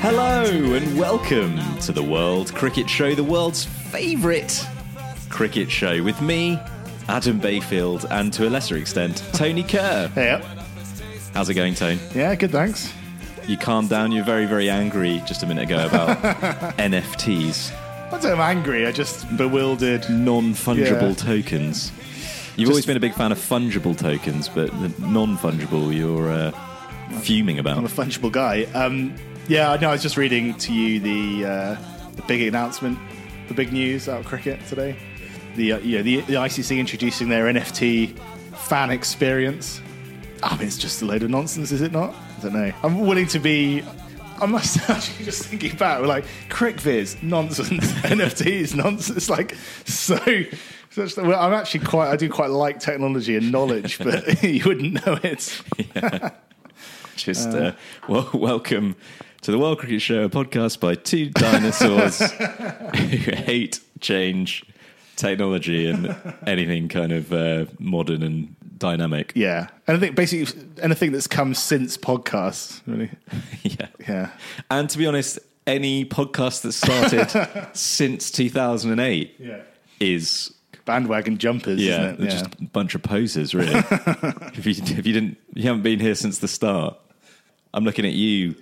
Hello and welcome to the World Cricket Show, the world's favourite cricket show, with me, Adam Bayfield, and to a lesser extent, Tony Kerr. Yeah, How's it going, Tony? yeah, good. Thanks. You calmed down. You're very, very angry just a minute ago about NFTs, I don't I'm angry. I just bewildered. non-fungible Yeah. tokens. You've always been a big fan of fungible tokens, but the non-fungible, you're uh, fuming I'm a about. fungible guy. Um, yeah, I know. I was just reading to you the uh, the big announcement, the big news out of cricket today. The uh, yeah, the, the ICC introducing their NFT fan experience. I mean, it's just a load of nonsense, is it not? I don't know. I'm willing to be. I must actually just thinking back, like CricViz, nonsense. NFTs, nonsense. Like so. Such that, well, I'm actually quite. I do quite like technology and knowledge, but you wouldn't know it. Just uh, well, welcome to the World Cricket Show, a podcast by two dinosaurs who hate change, technology, and anything kind of uh, modern and dynamic. Yeah, and I think basically anything that's come since podcasts, really. Yeah. Yeah, And to be honest, any podcast that started since 2008 yeah. is Bandwagon jumpers, yeah, isn't it? Yeah. just a bunch of posers, really. if you if you didn't, you haven't been here since the start. I'm looking at you.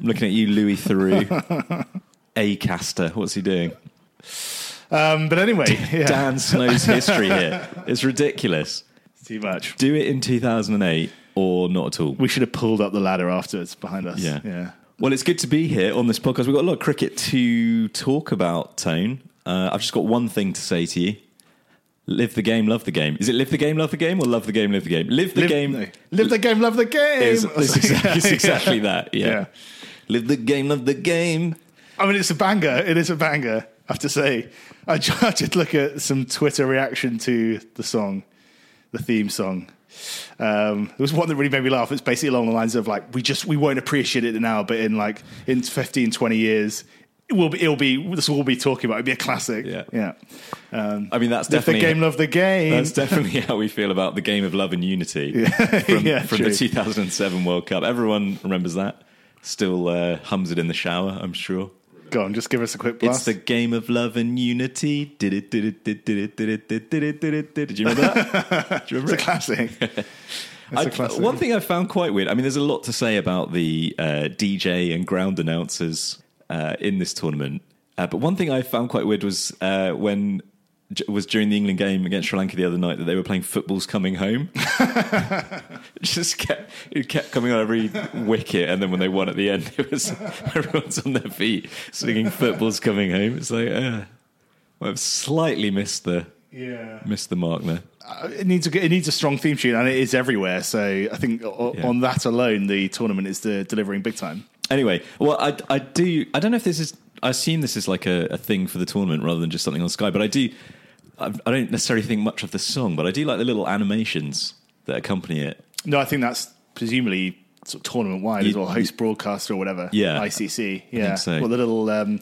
I'm looking at you, Louis Theroux, A caster. What's he doing? Um, but anyway, yeah, Dan Snow's History Hit. It's ridiculous. too much. Do it in 2008 or not at all. We should have pulled up the ladder afterwards behind us. Yeah. yeah. Well, it's good to be here on this podcast. We've got a lot of cricket to talk about, Tone. Uh, I've just got one thing to say to you. Live the game, love the game. Is it live the game, love the game, or love the game, live the game? Live the Live, game. no. live the game, love the game. is, is exactly, it's exactly that. Yeah. Yeah. Live the game, love the game. I mean, it's a banger. It is a banger. I have to say. I tried to look at some Twitter reaction to the song, the theme song. Um, there was one that really made me laugh. It's basically along the lines of like, we just we won't appreciate it now, but in like in 15, 20 years, it will be. It'll be. This will all be talking about. It'll be a classic. Yeah. yeah. Um, I mean, that's live the game, love the game. That's definitely how we feel about the game of love and unity from, Yeah, from the 2007 World Cup. Everyone remembers that still uh, hums it in the shower, I'm sure. Go on, just give us a quick blast. It's the game of love and unity. Did it, did it, did it, did it, did it, did it, did it. Do you remember that? Do you remember it's it? a classic. I, one thing I found quite weird. I mean, there's a lot to say about the uh, DJ and ground announcers uh, in this tournament, uh, but one thing I found quite weird was uh, when was during the England game against Sri Lanka the other night that they were playing "Football's Coming Home." Just kept it kept coming on every wicket, and then when they won at the end, it was everyone's on their feet singing "Football's Coming Home." It's like, uh, well, I've slightly missed the yeah. missed the mark there. Uh, it needs a it needs a strong theme tune, and it is everywhere. So I think o- Yeah. on that alone, the tournament is uh, delivering big time. Anyway, well, I, I do. I don't know if this is. I assume this is like a, a thing for the tournament rather than just something on Sky. But I do. I, I don't necessarily think much of the song, but I do like the little animations that accompany it. No, I think that's presumably sort of tournament wide as well, host broadcaster or whatever. Yeah. ICC. Yeah, so. well, the little um,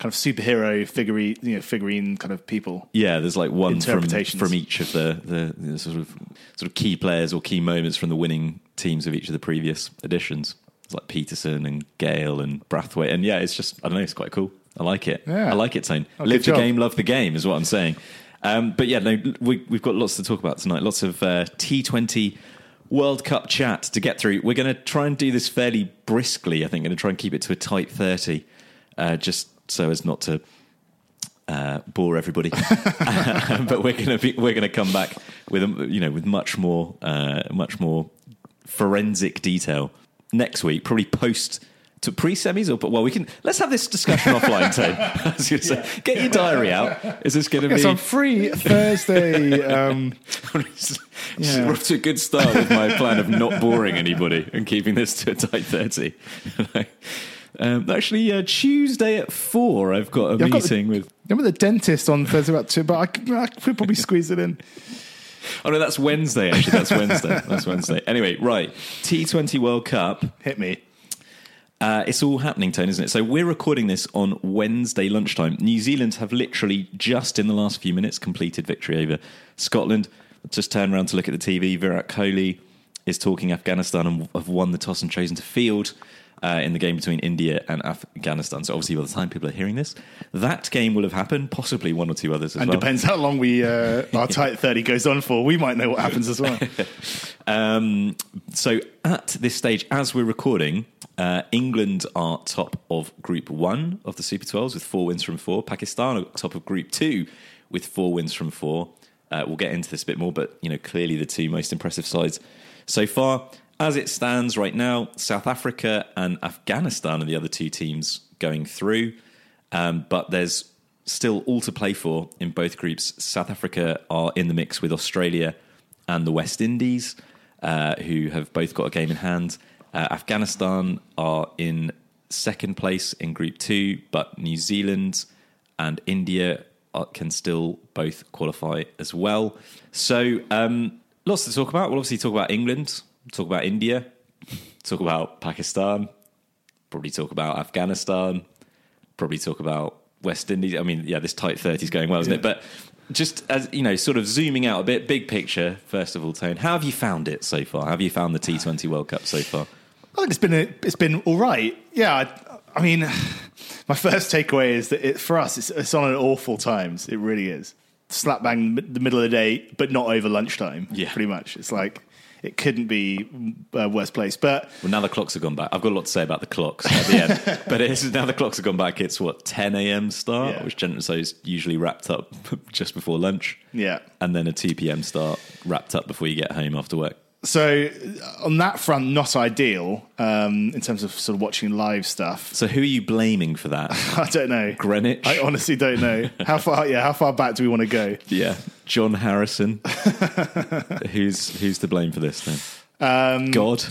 kind of superhero figurine, you know, figurine kind of people. Yeah, there's like one from from each of the, the the sort of sort of key players or key moments from the winning teams of each of the previous editions. It's like Pietersen and Gayle and Brathwaite, and yeah, it's just I don't know, it's quite cool. I like it. Yeah. I like it. Tone. Oh, Live the job. game, love the game is what I'm saying. Um, but yeah, no, we, we've got lots to talk about tonight. Lots of uh, T20 World Cup chat to get through. We're going to try and do this fairly briskly. I think going to try and keep it to a tight thirty, uh, just so as not to uh, bore everybody. but we're going to be we're going to come back with a, you know with much more uh, much more forensic detail next week, probably post to pre semis or but well we can let's have this discussion offline. I was gonna say, get your diary out. Is this gonna be I'm free Thursday. um, Yeah. We're off to a good start with my plan of not boring anybody and keeping this to a tight 30. um, actually, uh, Tuesday at four, I've got a Yeah, I've got the- meeting with. I'm with the dentist on Thursday about two, but I could probably squeeze it in. Oh, no, that's Wednesday, actually. That's Wednesday. That's Wednesday. Anyway, right. T20 World Cup. Hit me. Uh, it's all happening, Tone, isn't it? So we're recording this on Wednesday lunchtime. New Zealand have literally just in the last few minutes completed victory over Scotland. Just turn around to look at the TV. Virat Kohli is talking Afghanistan and have won the toss and chosen to field uh, in the game between India and Afghanistan. So obviously, by the time people are hearing this, that game will have happened. Possibly one or two others as And well. depends how long we uh, our tight 30 goes on for. We might know what happens as well. Um, so at this stage, as we're recording, uh, England are top of Group One of the Super 12s with four wins from four. Pakistan are top of Group Two with four wins from four. Uh, we'll get into this a bit more, but you know, clearly the two most impressive sides so far. As it stands right now, South Africa and Afghanistan are the other two teams going through, um, but there's still all to play for in both groups. South Africa are in the mix with Australia and the West Indies, uh, who have both got a game in hand. Uh, Afghanistan are in second place in Group Two, but New Zealand and India are, can still both qualify as well. So, um, lots to talk about. We'll obviously talk about England, talk about India, talk about Pakistan, probably talk about Afghanistan, probably talk about West Indies. I mean, yeah, this tight 30 is going well, isn't it? But just as you know, sort of zooming out a bit, big picture, first of all, Tone, how have you found it so far? How have you found the T20 World Cup so far? I think it's been a, it's been all right. Yeah, I, I mean, my first takeaway is that it, for us, it's, it's on at awful times. It really is. Slap bang the middle of the day, but not over lunchtime. Yeah. pretty much. It's like it couldn't be a worse place. But Well, now the clocks have gone back. I've got a lot to say about the clocks at the end, but it's, now the clocks have gone back. It's what 10 a.m. start, Yeah. which generally so is usually wrapped up just before lunch, yeah, and then a 2 p.m. start wrapped up before you get home after work. So uh, on that front, not ideal um, in terms of sort of watching live stuff. So who are you blaming for that? I don't know. Greenwich? I honestly don't know how far. Yeah, how far back do we want to go? Yeah, John Harrison. who's who's to blame for this then? Um, God.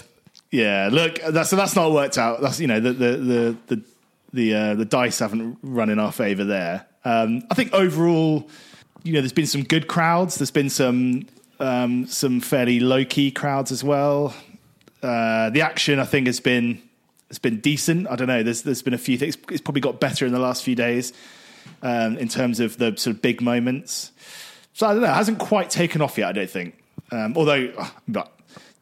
Yeah, look, that's so that's not worked out. That's you know the the the the the, uh, the dice haven't run in our favour there. Um, I think overall, you know, there's been some good crowds. There's been some um, some fairly low key crowds as well. Uh, the action, I think, has been has been decent. I don't know. There's there's been a few things. It's probably got better in the last few days um, in terms of the sort of big moments. So I don't know. It hasn't quite taken off yet. I don't think. Um, although, but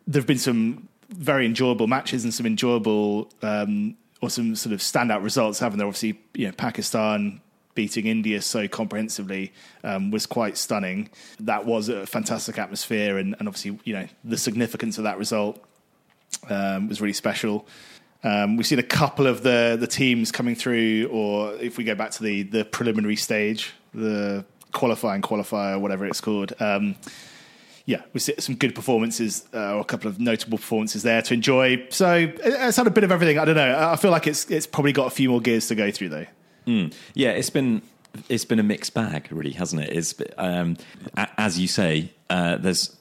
there have been some very enjoyable matches and some enjoyable um, or some sort of standout results. Haven't there? Obviously, you know, Pakistan beating India so comprehensively um, was quite stunning. That was a fantastic atmosphere, and, and obviously, you know, the significance of that result um, was really special. Um, we've seen a couple of the the teams coming through, or if we go back to the the preliminary stage, the qualifying qualifier, whatever it's called. Um, yeah, we see some good performances, uh, or a couple of notable performances there to enjoy. So it's had a bit of everything. I don't know. I feel like it's it's probably got a few more gears to go through, though. Yeah, it's been it's been a mixed bag, really, hasn't it? It's um, as you say, uh, there's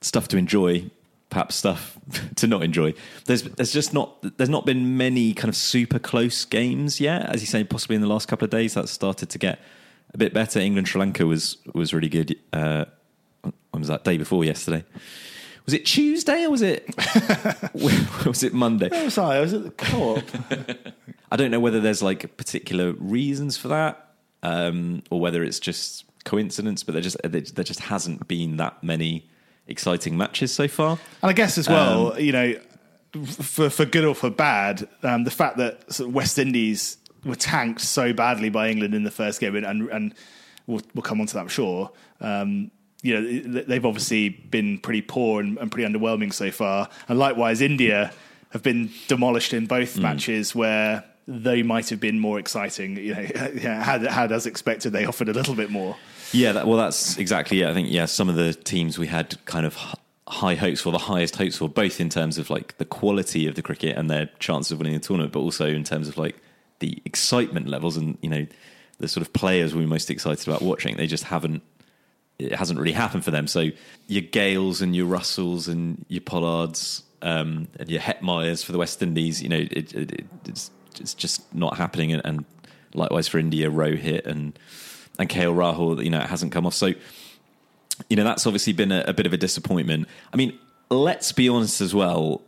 stuff to enjoy, perhaps stuff to not enjoy. There's there's just not there's not been many kind of super close games yet, as you say. Possibly in the last couple of days, that started to get a bit better. England Sri Lanka was was really good. Uh, when was that? Day before yesterday. Was it Tuesday or was it was it Monday? Where was I? Was at the co-op. I don't know whether there's like particular reasons for that, um, or whether it's just coincidence. But there just there just hasn't been that many exciting matches so far. And I guess as well, you know, for for good or for bad, um, the fact that sort of West Indies were tanked so badly by England in the first game, and and, and we'll, we'll come on to that, I'm sure. Um, you know, they've obviously been pretty poor and, and pretty underwhelming so far. And likewise, India have been demolished in both hmm. matches where they might have been more exciting. You know, yeah, had, had as expected, they offered a little bit more. Yeah, that, well, that's exactly it. I think yeah, some of the teams we had kind of high hopes for, the highest hopes for, both in terms of like the quality of the cricket and their chances of winning the tournament, but also in terms of like the excitement levels and you know the sort of players we're most excited about watching. They just haven't. It hasn't really happened for them. So your Gayles and your Russells and your Pollards um, and your Hetmyers for the West Indies, you know, it, it, it's it's just not happening. And, and likewise for India, Rohit and and KL Rahul, you know, it hasn't come off. So you know, that's obviously been a, a bit of a disappointment. I mean, let's be honest as well.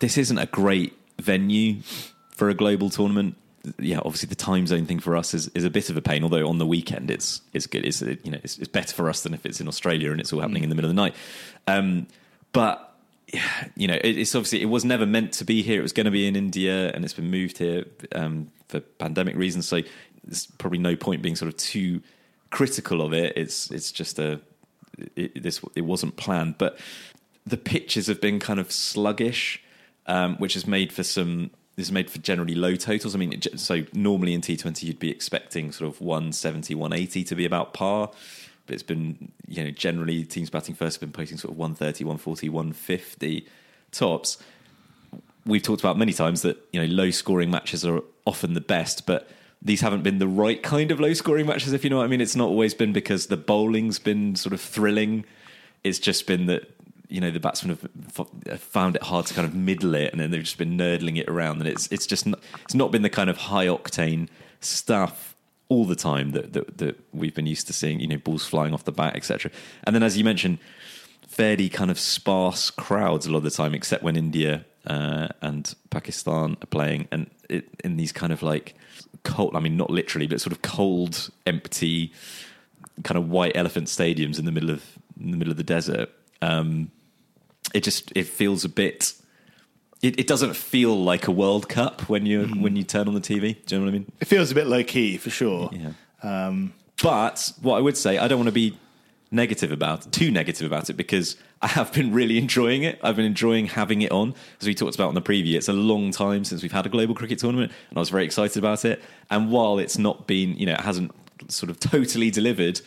This isn't a great venue for a global tournament. Yeah, obviously the time zone thing for us is, is a bit of a pain. Although on the weekend it's it's good. It's you know it's, it's better for us than if it's in Australia and it's all happening mm. in the middle of the night. Um, but you know, it, it's obviously it was never meant to be here. It was going to be in India, and it's been moved here um, for pandemic reasons. So there's probably no point being sort of too critical of it. It's it's just a it, this it wasn't planned, but the pitches have been kind of sluggish, um, which has made for some. This is made for generally low totals. I mean, so normally in T20 you'd be expecting sort of 170, 180 to be about par, but it's been you know generally teams batting first have been posting sort of 130, 140, 150 tops. We've talked about many times that you know low scoring matches are often the best, but these haven't been the right kind of low scoring matches, if you know what I mean. It's not always been because the bowling's been sort of thrilling. It's just been that, you know, the batsmen have found it hard to kind of middle it and then they've just been nurdling it around. And it's, it's just not, it's not been the kind of high octane stuff all the time that, that, that we've been used to seeing, you know, balls flying off the bat, etc. And then, as you mentioned, fairly kind of sparse crowds a lot of the time, except when India uh, and Pakistan are playing, and it, in these kind of like cold. I mean, not literally, but sort of cold, empty, kind of white elephant stadiums in the middle of in the middle of the desert. Um, it just it feels a bit. It, it, doesn't feel like a World Cup when you mm. when you turn on the TV. Do you know what I mean? It feels a bit low key for sure. Yeah. Um, but what I would say, I don't want to be negative about too negative about it because I have been really enjoying it. I've been enjoying having it on. As we talked about on the preview, it's a long time since we've had a global cricket tournament, and I was very excited about it. And while it's not been, you know, it hasn't sort of totally delivered,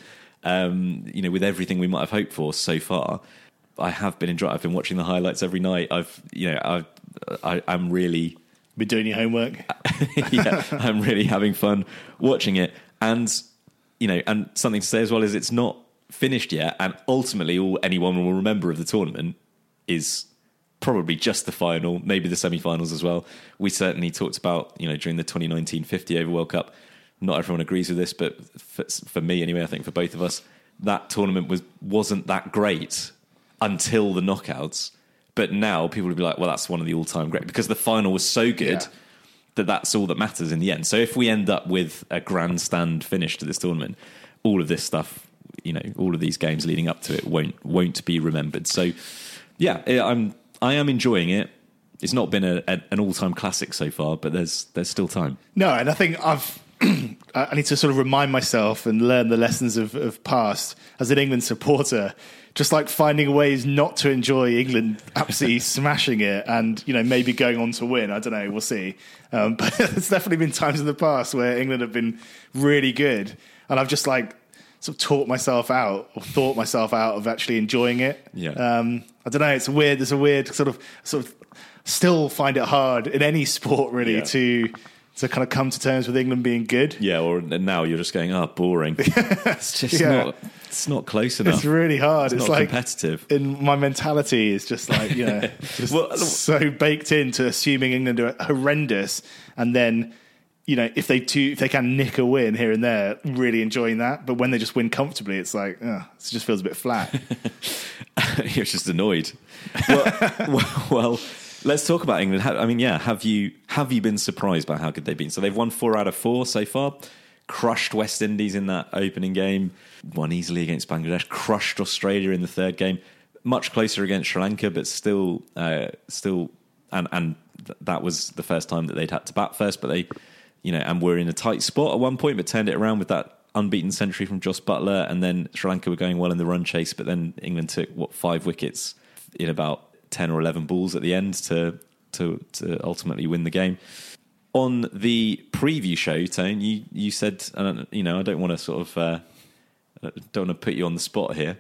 um, you know, with everything we might have hoped for so far, I have been enjoying. I've been watching the highlights every night. I've, you know, I've, I, I'm really been doing your homework. yeah, I'm really having fun watching it, and you know, and something to say as well is it's not finished yet, and ultimately, all anyone will remember of the tournament is probably just the final, maybe the semi-finals as well. We certainly talked about, you know, during the 2019 50 over World Cup. Not everyone agrees with this, but for, for me anyway, I think for both of us, that tournament was wasn't that great until the knockouts. But now people would be like, well, that's one of the all-time great because the final was so good. Yeah. That that's all that matters in the end. So if we end up with a grandstand finish to this tournament, all of this stuff you know all of these games leading up to it won't won't be remembered. So yeah, I'm I am enjoying it. It's not been a, a, an all time classic so far, but there's there's still time. No, and I think I've I need to sort of remind myself and learn the lessons of, of past as an England supporter. Just like finding ways not to enjoy England absolutely smashing it, and you know maybe going on to win. I don't know. We'll see. Um, but there's definitely been times in the past where England have been really good, and I've just like sort of taught myself out or thought myself out of actually enjoying it. Yeah. Um, I don't know. It's weird. There's a weird sort of sort of still find it hard in any sport really yeah. to to kind of come to terms with England being good. Yeah. Or now you're just going, oh, ah, boring. it's just yeah. not. It's not close enough. It's really hard. It's, it's like competitive. In my mentality is just like you know, just well, uh, so baked into assuming England are horrendous, and then you know, if they do, if they can nick a win here and there, really enjoying that. But when they just win comfortably, it's like, oh, it just feels a bit flat. You're just annoyed. Well, well, well, let's talk about England. I mean, yeah, have you have you been surprised by how good they've been? So they've won four out of four so far. Crushed West Indies in that opening game. Won easily against Bangladesh. Crushed Australia in the third game. Much closer against Sri Lanka, but still, uh, still, and and that was the first time that they'd had to bat first. But they you know, and were in a tight spot at one point, but turned it around with that unbeaten century from Jos Buttler, and then Sri Lanka were going well in the run chase, but then England took what five wickets in about ten or eleven balls at the end to to to ultimately win the game. On the preview show, Tone, you you said, you know, I don't want to sort of uh, don't want to put you on the spot here,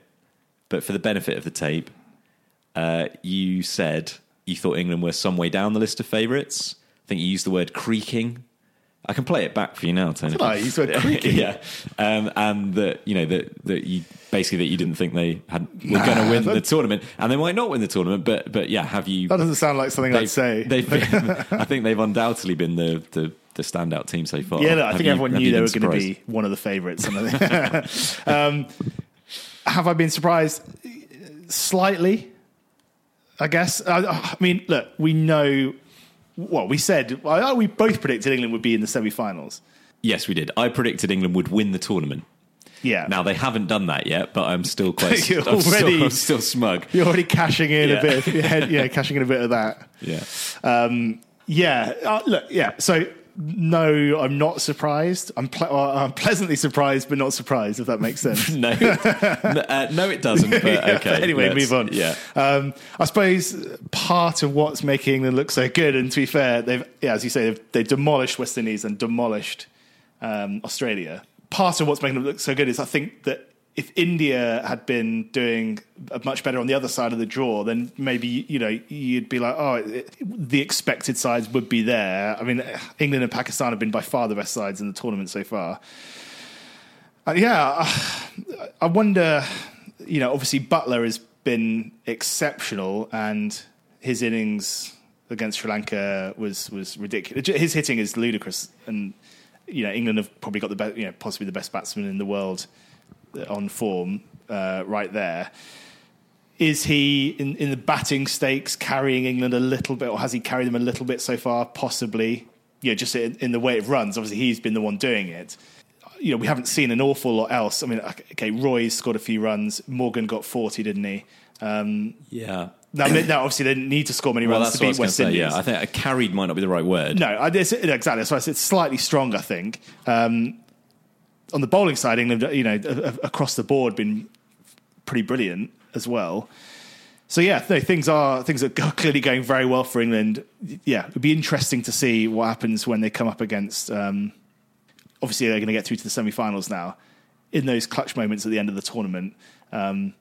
but for the benefit of the tape, uh, you said you thought England were some way down the list of favourites. I think you used the word creaking. I can play it back for you now, Tony. Did I? You said creaking? yeah, um, and that you know that that you basically that you didn't think they had were going to win the tournament, and they might not win the tournament. But but yeah, have you? That doesn't sound like something I'd say. They've been, I think they've undoubtedly been the, the, the standout team so far. Yeah, no, I Have think you- everyone knew they were going to be one of the favourites. um, have I been surprised? Slightly, I guess. I, I mean, look, we know. Well, we said well, we both predicted England would be in the semi-finals. Yes, we did. I predicted England would win the tournament. Yeah. Now they haven't done that yet, but I'm still quite. You're I'm, still, already- I'm still smug. you're already cashing in Yeah. a bit. Of, yeah, yeah, cashing in a bit of that. Yeah. Um, yeah, uh, look, yeah. So no, I'm not surprised. I'm ple- uh, I'm pleasantly surprised, but not surprised. If that makes sense. No, no, uh, no, it doesn't. But Yeah, okay. anyway, move on. Yeah. Um, I suppose part of what's making England look so good, and to be fair, they've, yeah, as you say, they've, they've demolished West Indies and demolished um, Australia. Part of what's making them look so good is I think that if India had been doing much better on the other side of the draw, then maybe you know you'd be like, oh, it, the expected sides would be there. I mean, England and Pakistan have been by far the best sides in the tournament so far. Uh, yeah, I- I wonder. You know, obviously Buttler has been exceptional, and his innings against Sri Lanka was was ridiculous. His hitting is ludicrous, and you know England have probably got the best, you know, possibly the best batsman in the world on form uh, right there. Is he in, in the batting stakes carrying England a little bit, or has he carried them a little bit so far? Possibly. Yeah, just in, in the way it runs. Obviously, he's been the one doing it you know, we haven't seen an awful lot else. I mean, okay, Roy's scored a few runs. Morgan got 40, didn't he? Um, Yeah. now, now, obviously, they didn't need to score many Well, runs to beat West say. Indies. Yeah, I think a carried might not be the right word. No, I, it's, exactly. So I said it's slightly strong, I think. Um, on the bowling side, England, you know, across the board, been pretty brilliant as well. So yeah, no, things are things are clearly going very well for England. Yeah, it'd be interesting to see what happens when they come up against. Um, obviously, they're going to get through to the semi-finals now. In those clutch moments at the end of the tournament, um,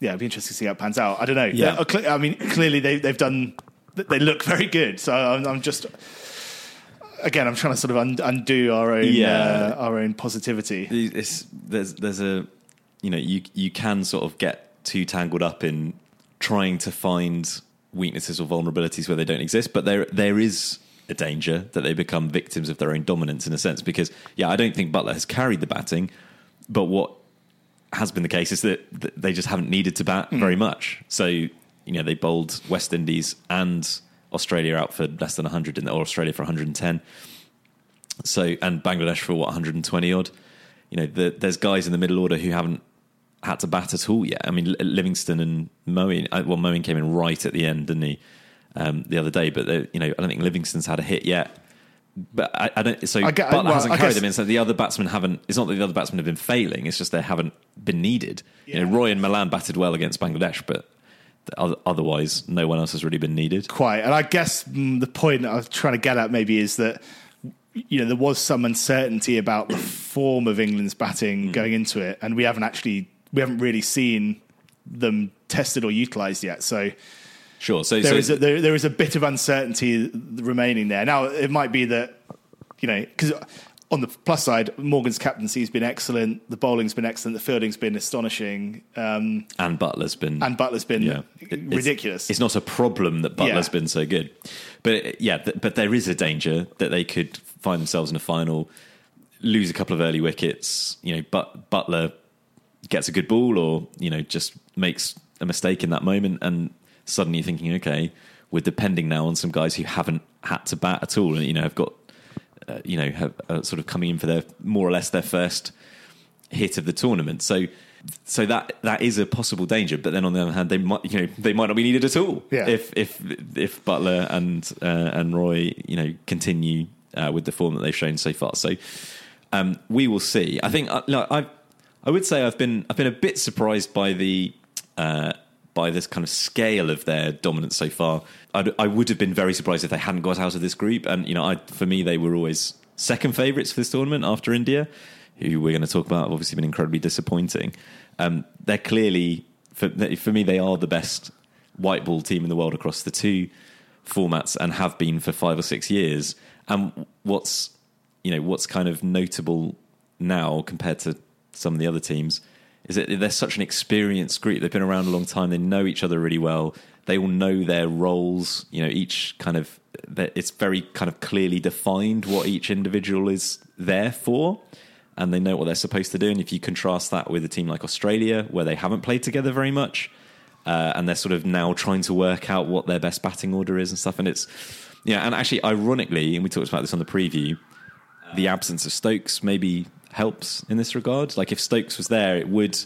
yeah, it'd be interesting to see how it pans out. I don't know. Yeah. Uh, I mean, clearly they, they've done. They look very good. So I'm, I'm just again, I'm trying to sort of un- undo our own Yeah. uh, our own positivity. It's, there's there's a you know you you can sort of get too tangled up in trying to find weaknesses or vulnerabilities where they don't exist, but there there is a danger that they become victims of their own dominance in a sense because yeah, I don't think Buttler has carried the batting, but what has been the case is that they just haven't needed to bat very much. So you know they bowled West Indies and Australia out for less than 100 in the, or Australia for 110. So and Bangladesh for what 120 odd. You know, the, there's guys in the middle order who haven't had to bat at all yet. I mean, Livingstone and Moeen. uh, Well, Moeen came in right at the end, didn't he? Um, the other day, but they- you know, I don't think Livingstone's had a hit yet. But I, I don't. So I get- Buttler well, hasn't I carried guess- them in. So the other batsmen haven't. It's not that the other batsmen have been failing. It's just they haven't been needed. You know, Roy and Malan batted well against Bangladesh, but otherwise, no one else has really been needed. quite. And I guess mm, the point I was trying to get at maybe is that you know there was some uncertainty about the form of England's batting going into it, and we haven't actually we haven't really seen them tested or utilised yet. So Sure. So there so, is a, there, there is a bit of uncertainty remaining there. Now it might be that you know because. On the plus side, Morgan's captaincy has been excellent. The bowling's been excellent. The fielding's been astonishing, um, and Buttler's been and Buttler's been yeah, It- it's- ridiculous. It's, not a problem that Buttler's Yeah. been so good, but uh, yeah, th- but there is a danger that they could find themselves in a final, lose a couple of early wickets. You know, but Buttler gets a good ball, or you know, just makes a mistake in that moment, and suddenly you're thinking, okay, we're depending now on some guys who haven't had to bat at all, and you know, have got. Uh, you know, have uh, sort of coming in for their more or less their first hit of the tournament. So, so that that is a possible danger. But then on the other hand, they might you know they might not be needed at all Yeah. if if if Buttler and uh, and Roy you know continue uh, with the form that they've shown so far. So um, we will see. I think uh, no, I I would say I've been I've been a bit surprised by the. By this kind of scale of their dominance so far, I'd, I would have been very surprised if they hadn't got out of this group. And you know, I, for me, they were always second favourites for this tournament after India, who we're going to talk about. Have obviously been incredibly disappointing. Um, they're clearly, for, for me, they are the best white ball team in the world across the two formats and have been for five or six years. And what's you know what's kind of notable now compared to some of the other teams is that they're such an experienced group. They've been around a long time. They know each other really well. They all know their roles. You know, each kind of it's very kind of clearly defined what each individual is there for, and they know what they're supposed to do. And if you contrast that with a team like Australia, where they haven't played together very much, uh, and they're sort of now trying to work out what their best batting order is and stuff, and it's yeah. And actually, ironically, and we talked about this on the preview, the absence of Stokes maybe helps in this regard. Like if Stokes was there, it would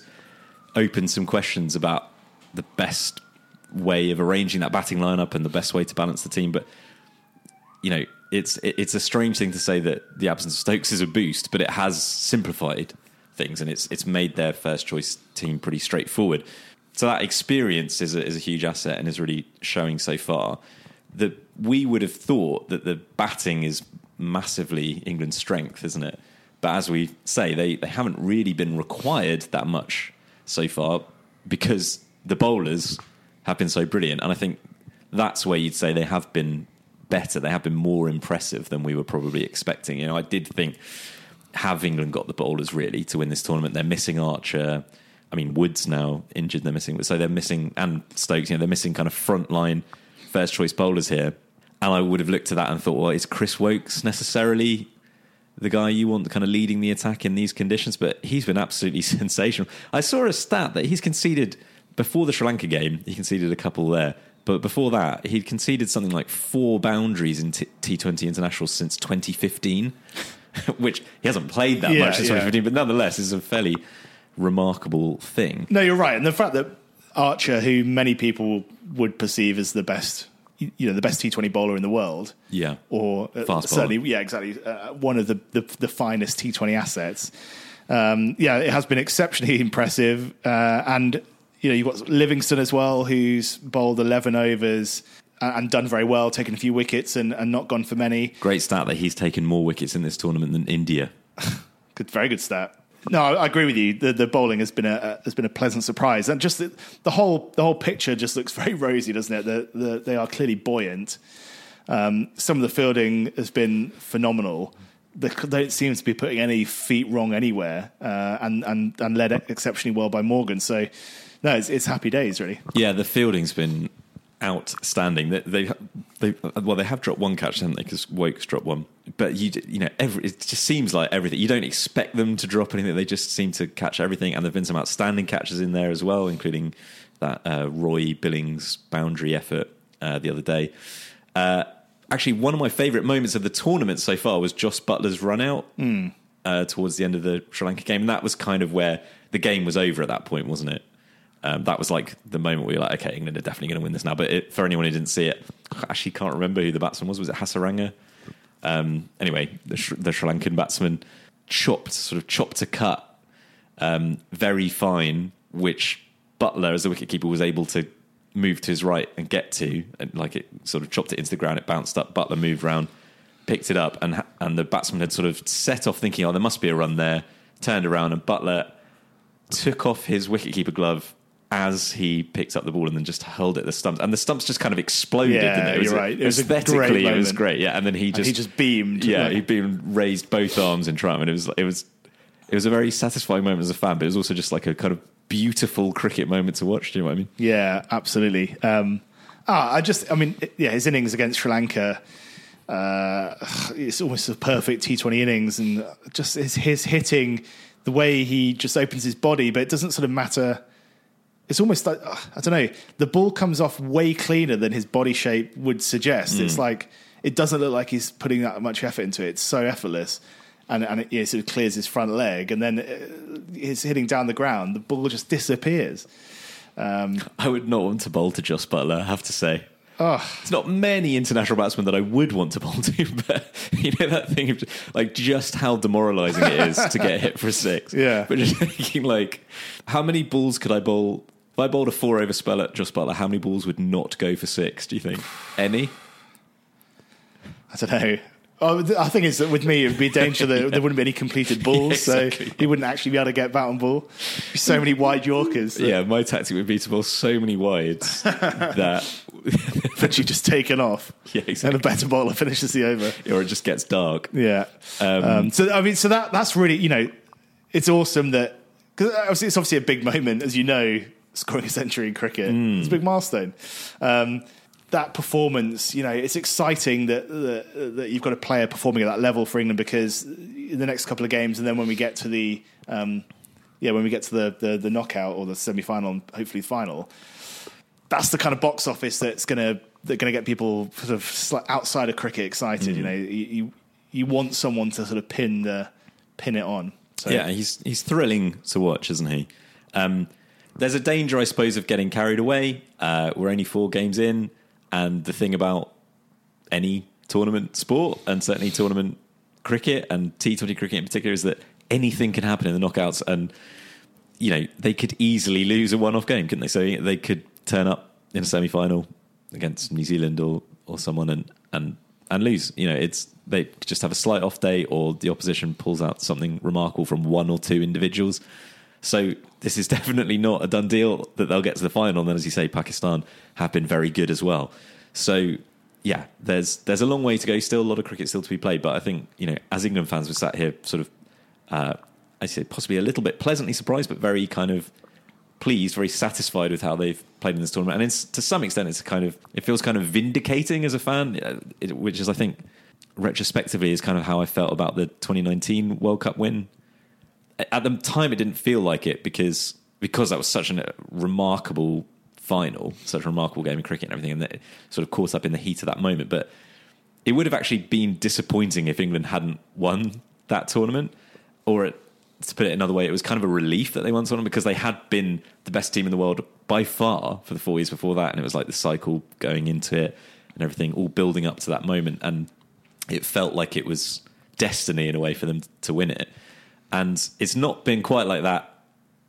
open some questions about the best way of arranging that batting lineup and the best way to balance the team. But you know, it's it's a strange thing to say that the absence of Stokes is a boost, but it has simplified things and it's it's made their first choice team pretty straightforward. So that experience is a, is a huge asset and is really showing so far. That we would have thought that the batting is massively England's strength, isn't it? But as we say, they, they haven't really been required that much so far because the bowlers have been so brilliant. And I think that's where you'd say they have been better. They have been more impressive than we were probably expecting. You know, I did think have England got the bowlers really to win this tournament? They're missing Archer. I mean, Wood's now injured. They're missing, so they're missing and Stokes. You know, they're missing kind of frontline first choice bowlers here. And I would have looked at that and thought, well, is Chris Woakes necessarily the guy you want kind of leading the attack in these conditions? But he's been absolutely sensational. I saw a stat that he's conceded before the Sri Lanka game. He conceded a couple there, but before that, he'd conceded something like four boundaries in T Twenty internationals since 2015, which he hasn't played that Yeah, much since yeah. 2015. But nonetheless, is a fairly remarkable thing. No, you're right, and the fact that Archer, who many people would perceive as the best, you know, the best T20 bowler in the world, Yeah, or uh, certainly, yeah, exactly, uh, one of the, the the finest T20 assets. Um, yeah, it has been exceptionally impressive, uh, and you know you've got Livingstone as well, who's bowled 11 overs and, and done very well, taken a few wickets and, and not gone for many. great stat that he's taken more wickets in this tournament than India. Good, very good stat. No, I agree with you. The, the bowling has been a, has been a pleasant surprise, and just the, the whole the whole picture just looks very rosy, doesn't it? The, the, they are clearly buoyant. Um, some of the fielding has been phenomenal. They they don't seem to be putting any feet wrong anywhere, uh, and and and led exceptionally well by Morgan. So, no, it's, it's happy days really. Yeah, the fielding's been outstanding. They, they, they well, they have dropped one catch, haven't they? Because Woakes dropped one. But you, you know, every, it just seems like everything. You don't expect them to drop anything. They just seem to catch everything. And there've been some outstanding catches in there as well, including that uh, Roy Billings boundary effort uh, the other day. Uh, actually, one of my favourite moments of the tournament so far was Jos Buttler's run out uh, towards the end of the Sri Lanka game, and that was kind of where the game was over at that point, wasn't it? Um, that was like the moment where you're like, okay, England are definitely going to win this now. But it, for anyone who didn't see it, I actually can't remember who the batsman was. Was it Hasaranga? Um, anyway, the, Sh- the Sri Lankan batsman chopped, sort of chopped a cut, um, very fine, which Buttler, as the wicketkeeper, was able to move to his right and get to, and like it sort of chopped it into the ground. It bounced up. Buttler moved round, picked it up, and and the batsman had sort of set off thinking, oh, there must be a run there. Turned around, and Buttler took off his wicketkeeper glove as he picked up the ball and then just hurled it at the stumps. And the stumps just kind of exploded. Yeah, it? You're right. It was aesthetically, great it was great. Yeah, and then he And just he just beamed. yeah, like- he beamed, raised both arms in triumph, and it was it was it was a very satisfying moment as a fan, but it was also just like a kind of beautiful cricket moment to watch. Do you know what I mean? Yeah, absolutely. Um, ah, I just, I mean, yeah, his innings against Sri Lanka, uh, it's almost a perfect T20 innings, and just his, his hitting, the way he just opens his body, but it doesn't sort of matter. It's almost like uh, I don't know. The ball comes off way cleaner than his body shape would suggest. It's like it doesn't look like he's putting that much effort into it. It's so effortless, and and it yeah, sort of clears his front leg, and then uh, he's hitting down the ground. The ball just disappears. I would not want to bowl to Jos Buttler, I have to say. It's not many international batsmen that I would want to bowl to, but you know that thing of like just how demoralising it is to get hit for a six. Yeah. But just thinking like, how many balls could I bowl? If I bowled a four over spell at Jos Buttler, how many balls would not go for six? Do you think any? I don't know. Oh, I think it's that with me, it would be a danger that there wouldn't be any completed balls, Yeah, exactly. so he wouldn't actually be able to get bat and ball. So many wide Yorkers that, Yeah, my tactic would be to bowl so many wides that, that you just taken off, Yeah, and exactly. the better bowler finishes the over. or it just gets dark. Yeah. Um, so I mean, so that that's really you know, it's awesome that because obviously it's obviously a big moment, as you know, scoring a century in cricket. It's a big milestone. Um, that performance, you know, it's exciting that, that that you've got a player performing at that level for England because in the next couple of games, and then when we get to the um, yeah, when we get to the, the the knockout or the semi final and hopefully final, that's the kind of box office that's gonna that's gonna get people sort of outside of cricket excited. You know, you, you you want someone to sort of pin the pin it on. So Yeah, he's he's thrilling to watch, isn't he? Um, there's a danger, I suppose, of getting carried away. Uh, we're only four games in, and the thing about any tournament sport, and certainly tournament cricket and T20 cricket in particular, is that anything can happen in the knockouts, and you know they could easily lose a one-off game, couldn't they? So they could turn up in a semi-final against New Zealand or or someone and and and lose. You know, it's they just have a slight off day, or the opposition pulls out something remarkable from one or two individuals. So this is definitely not a done deal that they'll get to the final. And then, as you say, Pakistan have been very good as well. So yeah, there's there's a long way to go. Still a lot of cricket still to be played. But I think you know, as England fans, we're sat here sort of, uh, I say possibly a little bit pleasantly surprised, but very kind of pleased, very satisfied with how they've played in this tournament. And it's, to some extent, it's kind of it feels kind of vindicating as a fan, uh, which is I think retrospectively is kind of how I felt about the 2019 World Cup win. At the time, it didn't feel like it because because that was such a remarkable final, such a remarkable game of cricket and everything, and that sort of caught up in the heat of that moment. But it would have actually been disappointing if England hadn't won that tournament, or it, to put it another way, it was kind of a relief that they won tournament because they had been the best team in the world by far for the four years before that, and it was like the cycle going into it and everything, all building up to that moment, and it felt like it was destiny in a way for them to win it. And it's not been quite like that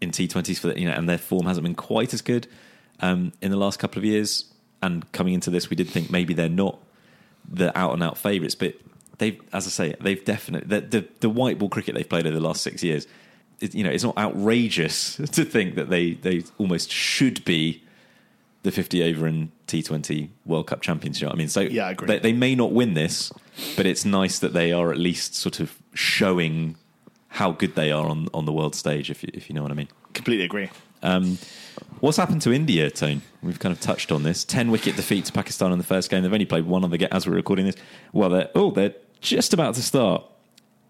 in T20s for the, you know, and their form hasn't been quite as good um, in the last couple of years. And coming into this, we did think maybe they're not the out and out favourites, but they've, as I say, they've definitely the, the the white ball cricket they've played over the last six years. It, you know, it's not outrageous to think that they they almost should be the 50 over and T20 World Cup champions. You know what I mean? So Yeah, I agree. They, they may not win this, but it's nice that they are at least sort of showing how good they are on, on the world stage, if you, if you know what I mean. completely agree. Um, what's happened to India, Tone? We've kind of touched on this. 10 wicket defeat to Pakistan in the first game. They've only played one other game as we're recording this. Well, they're, oh, they're just about to start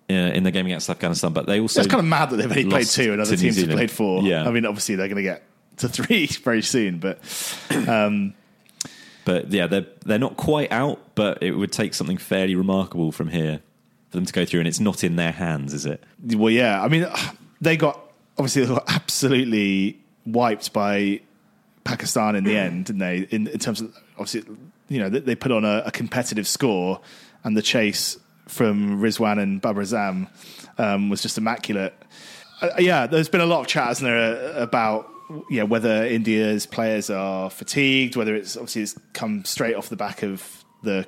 uh, in the game against Afghanistan, but they also. it's kind of mad that they've only played two and other teams have played four. Yeah. I mean, obviously they're going to get to three very soon, but um, But yeah, they're they're not quite out, but it would take something fairly remarkable from here for them to go through, and it's not in their hands, is it? well, yeah. I mean, they got obviously they got absolutely wiped by Pakistan in the end, didn't they? In, in terms of obviously, you know, they, they put on a, a competitive score, and the chase from Rizwan and Babar Azam um, was just immaculate. Uh, yeah, there's been a lot of chat, hasn't there, about yeah whether India's players are fatigued, whether it's obviously it's come straight off the back of the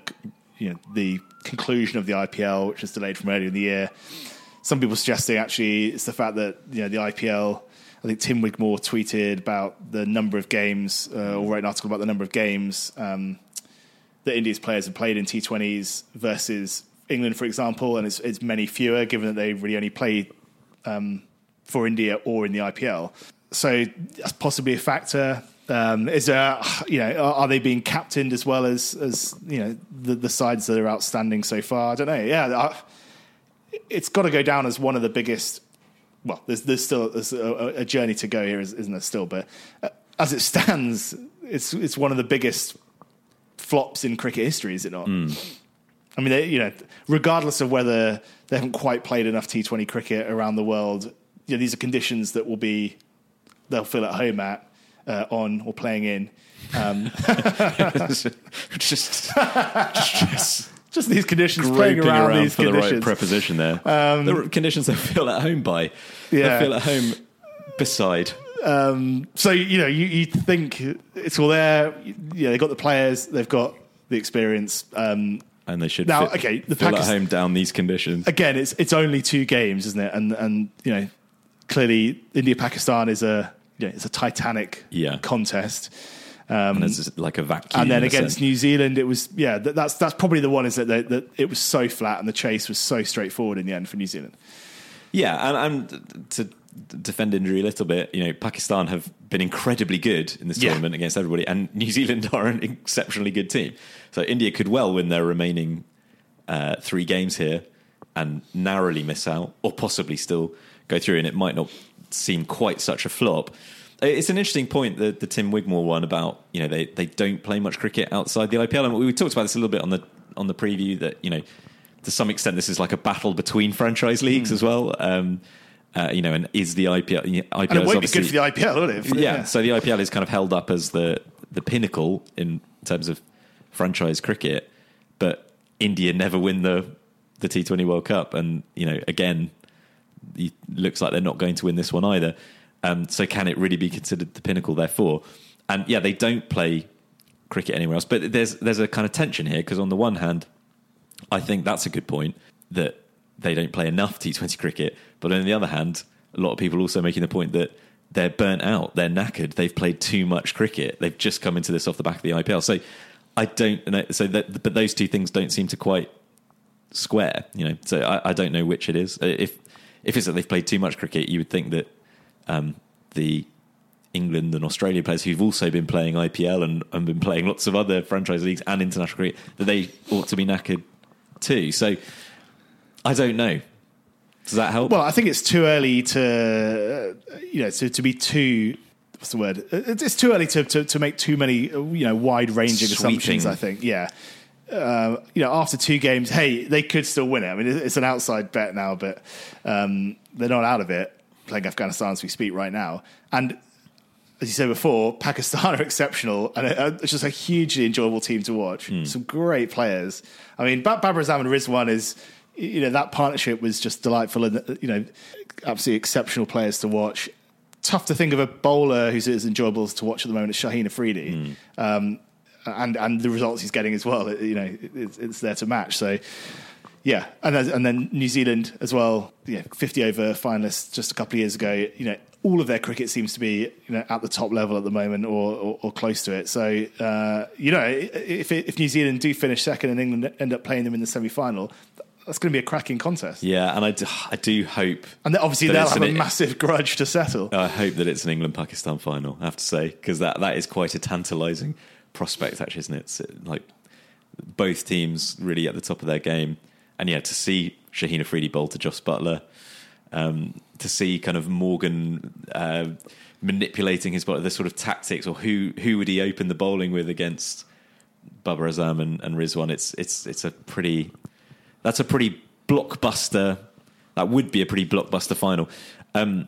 you know the conclusion of the IPL, which was delayed from earlier in the year. Some people suggesting actually it's the fact that you know the IPL. I think Tim Wigmore tweeted about the number of games, uh, or wrote an article about the number of games um, that India's players have played in T20s versus England, for example, and it's, it's many fewer given that they really only play um, for India or in the IPL. So that's possibly a factor. Um, is there, you know, are, are they being captained as well as as you know the, the sides that are outstanding so far? I don't know. Yeah, I, it's got to go down as one of the biggest. Well, there's there's still there's a, a journey to go here, isn't there? Still, but uh, as it stands, it's it's one of the biggest flops in cricket history, is it not? I mean, they, you know, regardless of whether they haven't quite played enough T20 cricket around the world, you know, these are conditions that will be they'll feel at home at, uh, on or playing in. Um, just, just just these conditions, playing around, around, these for the right preposition there. the conditions they feel at home by. Yeah. They feel at home beside. so you know, you, you think it's all there. Yeah, they've got the players, they've got the experience. Um, and they should Now, fit- okay, the Pakistan- at home down these conditions. again, it's it's only two games, isn't it? And and you know, clearly India Pakistan is a you know, it's a titanic Yeah. contest. and um, there's like a vacuum. And then against. New Zealand, it was yeah. That, that's that's probably the one is that, that that it was so flat and the chase was so straightforward in the end for New Zealand. Yeah, and, and to defend injury a little bit, you know, Pakistan have been incredibly good in this Yeah. tournament against everybody, and New Zealand are an exceptionally good team. So India could well win their remaining uh, three games here and narrowly miss out, or possibly still go through, and it might not seem quite such a flop. It's an interesting point that the Tim Wigmore one about you know they, they don't play much cricket outside the IPL, and we talked about this a little bit on the on the preview that you know to some extent this is like a battle between franchise leagues as well. Um, uh, you know, and is the IPL? IPL. And it won't be good for the IPL, will it? yeah. So the IPL is kind of held up as the the pinnacle in terms of franchise cricket, but India never win the the T Twenty World Cup, and you know again, it looks like they're not going to win this one either. Um, so can it really be considered the pinnacle? Therefore, and yeah, they don't play cricket anywhere else. But there's there's a kind of tension here because on the one hand, I think that's a good point that they don't play enough T20 cricket. But on the other hand, a lot of people also making the point that they're burnt out, they're knackered, they've played too much cricket. They've just come into this off the back of the IPL. So I don't know. So that, but those two things don't seem to quite square. You know, so I, I don't know which it is. Uh, If if it's that they've played too much cricket, you would think that um, the England and Australia players who've also been playing IPL and, and been playing lots of other franchise leagues and international cricket that they ought to be knackered too. So I don't know. Does that help? Well, I think it's too early to, uh, you know, to, to be too. What's the word? It's it's too early to, to, to make too many, uh, you know, wide ranging assumptions. I think, yeah. Uh, you know, after two games, hey, they could still win it. I mean, it's an outside bet now, but um, they're not out of it. Playing Afghanistan as we speak right now, and as you said before, Pakistan are exceptional, and uh, it's just a hugely enjoyable team to watch. Some great players. I mean, Ba- Babar Azam and Rizwan is, you know, that partnership was just delightful, and uh, you know, absolutely exceptional players to watch. Tough to think of a bowler who's as enjoyable as to watch at the moment as Shaheen Afridi, um, and and the results he's getting as well. it- You know, it's, it's there to match. So. Yeah, and then, and then New Zealand as well. Yeah, fifty over finalists just a couple of years ago. You know, all of their cricket seems to be you know at the top level at the moment or or, or close to it. So uh, you know, if if New Zealand do finish second and England end up playing them in the semi final, that's going to be a cracking contest. yeah, and I do, I do hope. And obviously they'll have a massive grudge to settle. I hope that it's an England Pakistan final. I have to say because that, that is quite a tantalising prospect, actually, isn't it? It's like both teams really at the top of their game, and yeah, to see Shaheen Afridi bowl to Jos Buttler, um, to see kind of Morgan uh, manipulating his bowler, the sort of tactics, or who who would he open the bowling with against Babar Azam and, and Rizwan? It's it's it's a pretty that's a pretty blockbuster. That would be a pretty blockbuster final. Um,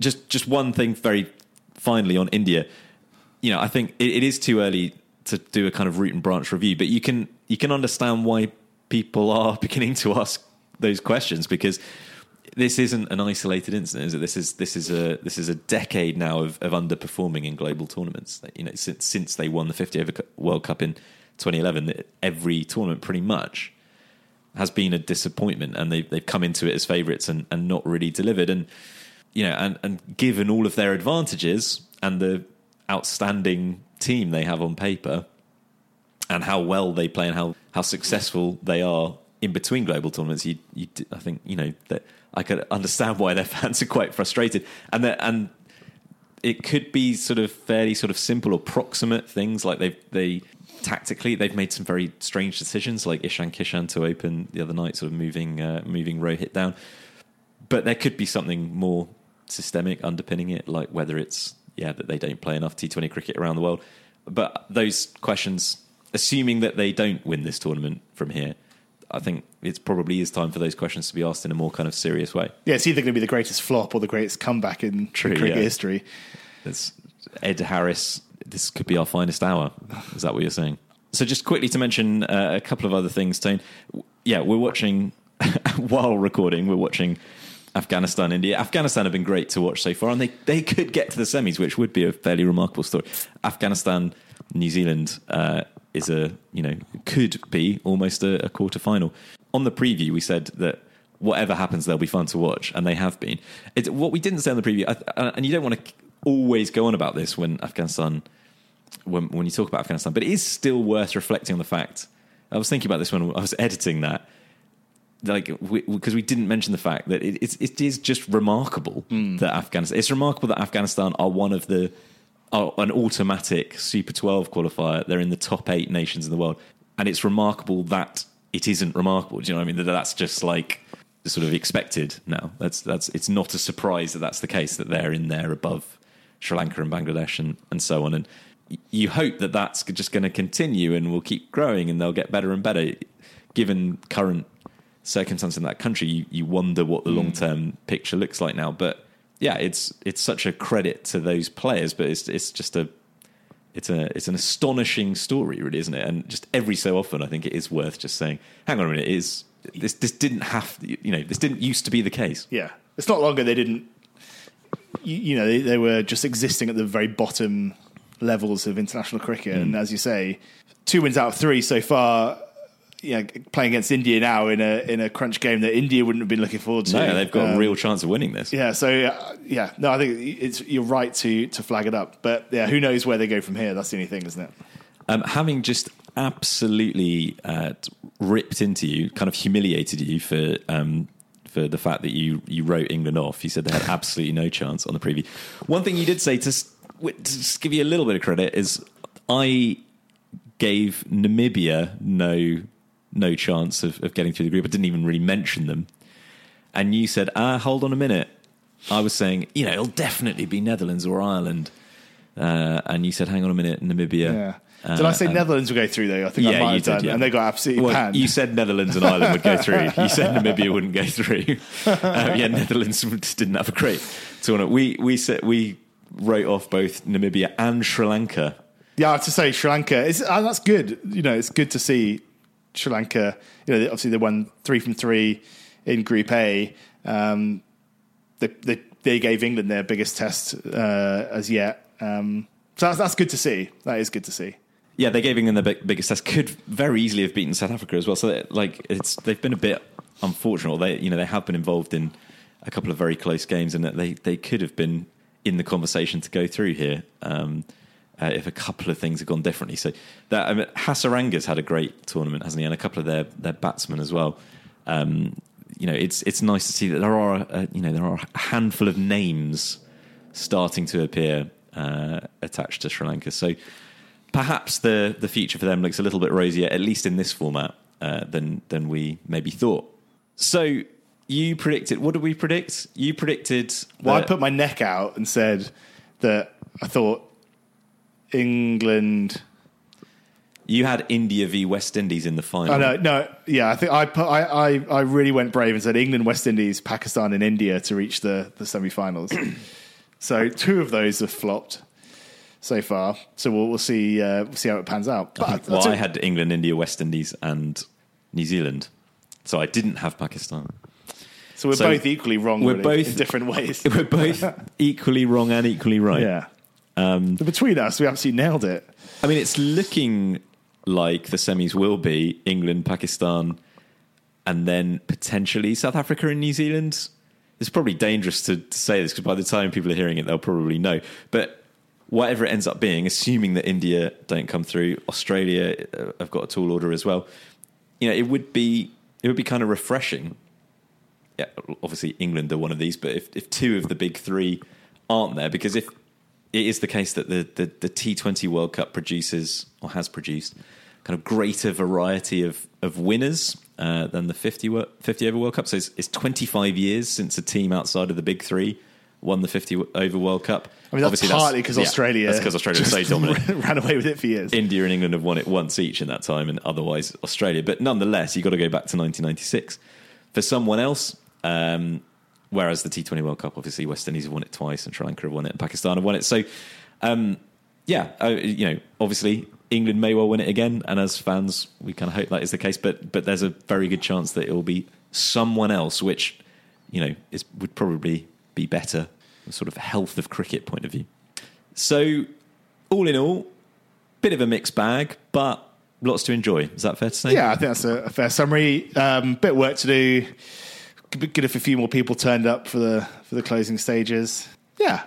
just just one thing very finally on India. You know, I think it, it is too early to do a kind of root and branch review, but you can you can understand why people are beginning to ask those questions because this isn't an isolated incident, is it? This is this is a this is a decade now of, of underperforming in global tournaments. You know, since since they won the 50 over World Cup in 2011, every tournament pretty much has been a disappointment, and they've they've come into it as favourites and, and not really delivered. And you know, and and given all of their advantages and the outstanding team they have on paper, and how well they play and how how successful they are in between global tournaments, you you I think you know that I could understand why their fans are quite frustrated, and that and it could be sort of fairly sort of simple or proximate things like they they tactically they've made some very strange decisions like Ishan Kishan to open the other night sort of moving uh, moving Rohit down but there could be something more systemic underpinning it like whether it's yeah that they don't play enough T20 cricket around the world but those questions assuming that they don't win this tournament from here I think it probably is time for those questions to be asked in a more kind of serious way Yeah, it's either going to be the greatest flop or the greatest comeback in True, cricket yeah. history. It's Ed Harris. This could be our finest hour. Is that what you're saying? So, just quickly to mention uh, a couple of other things, Tone. Yeah, we're watching while recording. We're watching Afghanistan, India. Afghanistan have been great to watch so far, and they they could get to the semis, which would be a fairly remarkable story. Afghanistan, New Zealand. Uh, is a you know could be almost a, a quarter final. On the preview, we said that whatever happens, they'll be fun to watch, and they have been. It's, what we didn't say on the preview, and you don't want to always go on about this when Afghanistan, when when you talk about Afghanistan, but it is still worth reflecting on the fact. I was thinking about this when I was editing that like because we, we, didn't mention the fact that it, it's, it is just remarkable mm. that Afghanistan. It's remarkable that Afghanistan are one of the are an automatic Super 12 qualifier. They're in the top eight nations in the world, and it's remarkable that it isn't remarkable. Do you know what I mean? That that's just like sort of expected now. That's that's it's not a surprise that that's the case that they're in there above Sri Lanka and Bangladesh and and so on. And you hope that that's just going to continue and will keep growing and they'll get better and better. Given current circumstance in that country, you, you wonder what the mm. long term picture looks like now. But yeah, it's it's such a credit to those players, but it's it's just a it's a it's an astonishing story, really, isn't it? And just every so often, I think it is worth just saying, "Hang on a minute, is this this didn't have you know this didn't used to be the case." Yeah, it's not longer they didn't. You, you know, they, they, were just existing at the very bottom levels of international cricket, mm. and as you say, two wins out of three so far yeah, playing against India now in a in a crunch game that India wouldn't have been looking forward to. No, they've got um, a real chance of winning this. Yeah, so uh, yeah, no, I think it's you're right to to flag it up, but yeah, who knows where they go from here? That's the only thing, isn't it? Um, having just absolutely uh, ripped into you, kind of humiliated you for um, for the fact that you you wrote England off. You said they had absolutely no chance on the preview. One thing you did say to, to give you a little bit of credit is I gave Namibia no no chance of, of getting through the group. I didn't even really mention them. And you said, ah, hold on a minute. I was saying, you know, it'll definitely be Netherlands or Ireland. Uh, and you said, hang on a minute, Namibia. Yeah. Uh, did I say Netherlands would go through though? I think yeah, I might have done, yeah. and they got absolutely well, panned. You said Netherlands and Ireland would go through. You said Namibia wouldn't go through. Um, yeah, Netherlands just didn't have a great tournament. We we said we wrote off both Namibia and Sri Lanka. Yeah, I have to say Sri Lanka. It's, uh, that's good. You know, it's good to see Sri Lanka, you know, obviously they won three from three in Group A. Um, they, they, they, gave England their biggest test uh, as yet. Um, so that's, that's good to see. That is good to see. Yeah, they gave England the big, biggest test. Could very easily have beaten South Africa as well. So, like, it's they've been a bit unfortunate. They, you know, they have been involved in a couple of very close games, and they they could have been in the conversation to go through here. Um, uh, if a couple of things had gone differently. So that I mean, Hasaranga's had a great tournament, hasn't he? And a couple of their their batsmen as well. Um, you know, it's it's nice to see that there are a, you know there are a handful of names starting to appear uh, attached to Sri Lanka. So perhaps the the future for them looks a little bit rosier, at least in this format, uh, than than we maybe thought. So you predicted. What did we predict? You predicted. Well, I put my neck out and said that I thought England. You had India v West Indies in the final. Oh, no, no, yeah, I think I, put, I, I, I really went brave and said England, West Indies, Pakistan, and India to reach the the semi-finals. so two of those have flopped so far. So we'll, we'll see uh, we'll see how it pans out. But, well, I had England, India, West Indies, and New Zealand. So I didn't have Pakistan. So we're so both equally wrong. We're both in different ways. We're both equally wrong and equally right. Yeah. Um, between us, we absolutely nailed it. I mean, it's looking like the semis will be England, Pakistan, and then potentially South Africa and New Zealand. It's probably dangerous to, to say this because by the time people are hearing it, they'll probably know. But whatever it ends up being, assuming that India don't come through, Australia uh, have got a tall order as well. You know, it would be it would be kind of refreshing. Yeah, obviously England are one of these, but if, if two of the big three aren't there, because if it is the case that the, the, the T20 World Cup produces or has produced kind of greater variety of, of winners uh, than the 50, 50 over World Cup. So it's, it's 25 years since a team outside of the big three won the 50 over World Cup. I mean, that's Obviously, partly because yeah, Australia. That's because Australia was so dominant. ran away with it for years. India and England have won it once each in that time, and otherwise Australia. But nonetheless, you've got to go back to 1996. For someone else, um, Whereas the T20 World Cup, obviously, West Indies have won it twice, and Sri Lanka have won it, and Pakistan have won it. So, um, yeah, uh, you know, obviously England may well win it again, and as fans, we kind of hope that is the case. But but there's a very good chance that it will be someone else, which you know is would probably be better, sort of health of cricket point of view. So, all in all, bit of a mixed bag, but lots to enjoy. Is that fair to say? Yeah, I think that's a, a fair summary. Um, bit of work to do. Good if a few more people turned up for the for the closing stages. Yeah,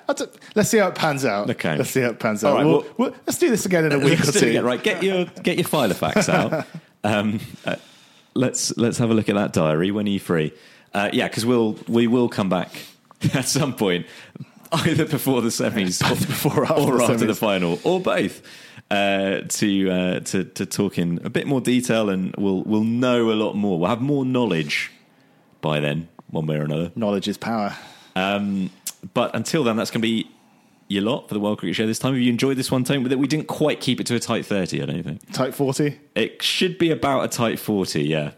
let's see how it pans out. Okay. let's see how it pans out. right, We'll- well- we'll- let's do this again in a week or two. again. Right, get your get your file of facts out. Um, uh, let's let's have a look at that diary. When are you free? Uh, yeah, because we'll we will come back at some point, either before the semis, before or after or the after the semis. final, or both. Uh, to uh, to to talk in a bit more detail, and we'll we'll know a lot more. We'll have more knowledge by then, one way or another. Knowledge is power. Um, but until then, that's going to be your lot for the World Cricket Show this time. Have you enjoyed this one? But we didn't quite keep it to a tight 30, I don't think. Type forty, It should be about a tight 40, yeah.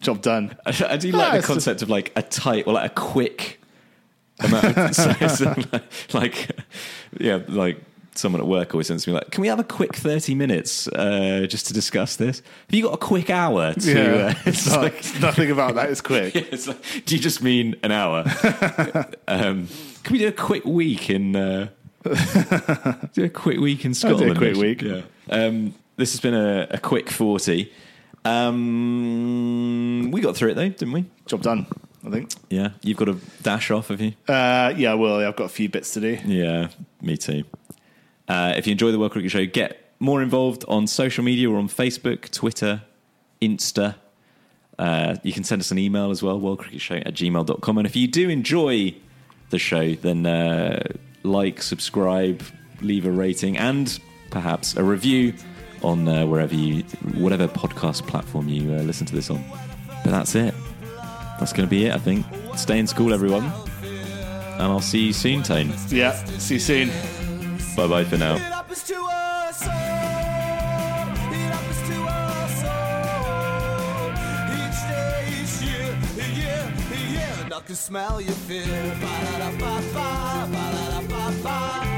job done. I, I do like the concept of like a tight or like a quick amount so, so like, like, yeah, like someone at work always sends me like, can we have a quick 30 minutes uh, just to discuss this? Have you got a quick hour to, Yeah, uh, it's like, nothing about that is quick. it's like, do you just mean an hour? um, can we do a quick week in? Uh, do a quick week in Scotland. a quick week. Yeah. Um, this has been a, a quick forty. Um, we got through it though, didn't we? Job done. I think. Yeah. You've got a dash off, have you? Uh, yeah, well, I've got a few bits to do. Yeah, me too. Uh, if you enjoy the World Cricket Show, get more involved on social media. We're on Facebook, Twitter, Insta. Uh, you can send us an email as well, worldcricketshow at gmail.com. And if you do enjoy the show, then uh, like, subscribe, leave a rating, and perhaps a review on uh, wherever you, whatever podcast platform you uh, listen to this on. But that's it. That's going to be it, I think. Stay in school, everyone. And I'll see you soon, Tone. Yeah, see you soon. Bye bye for now. I can smell your fear. Ba-da-da-ba-ba, ba-da-da-ba-ba. Ba-da-da-ba-ba,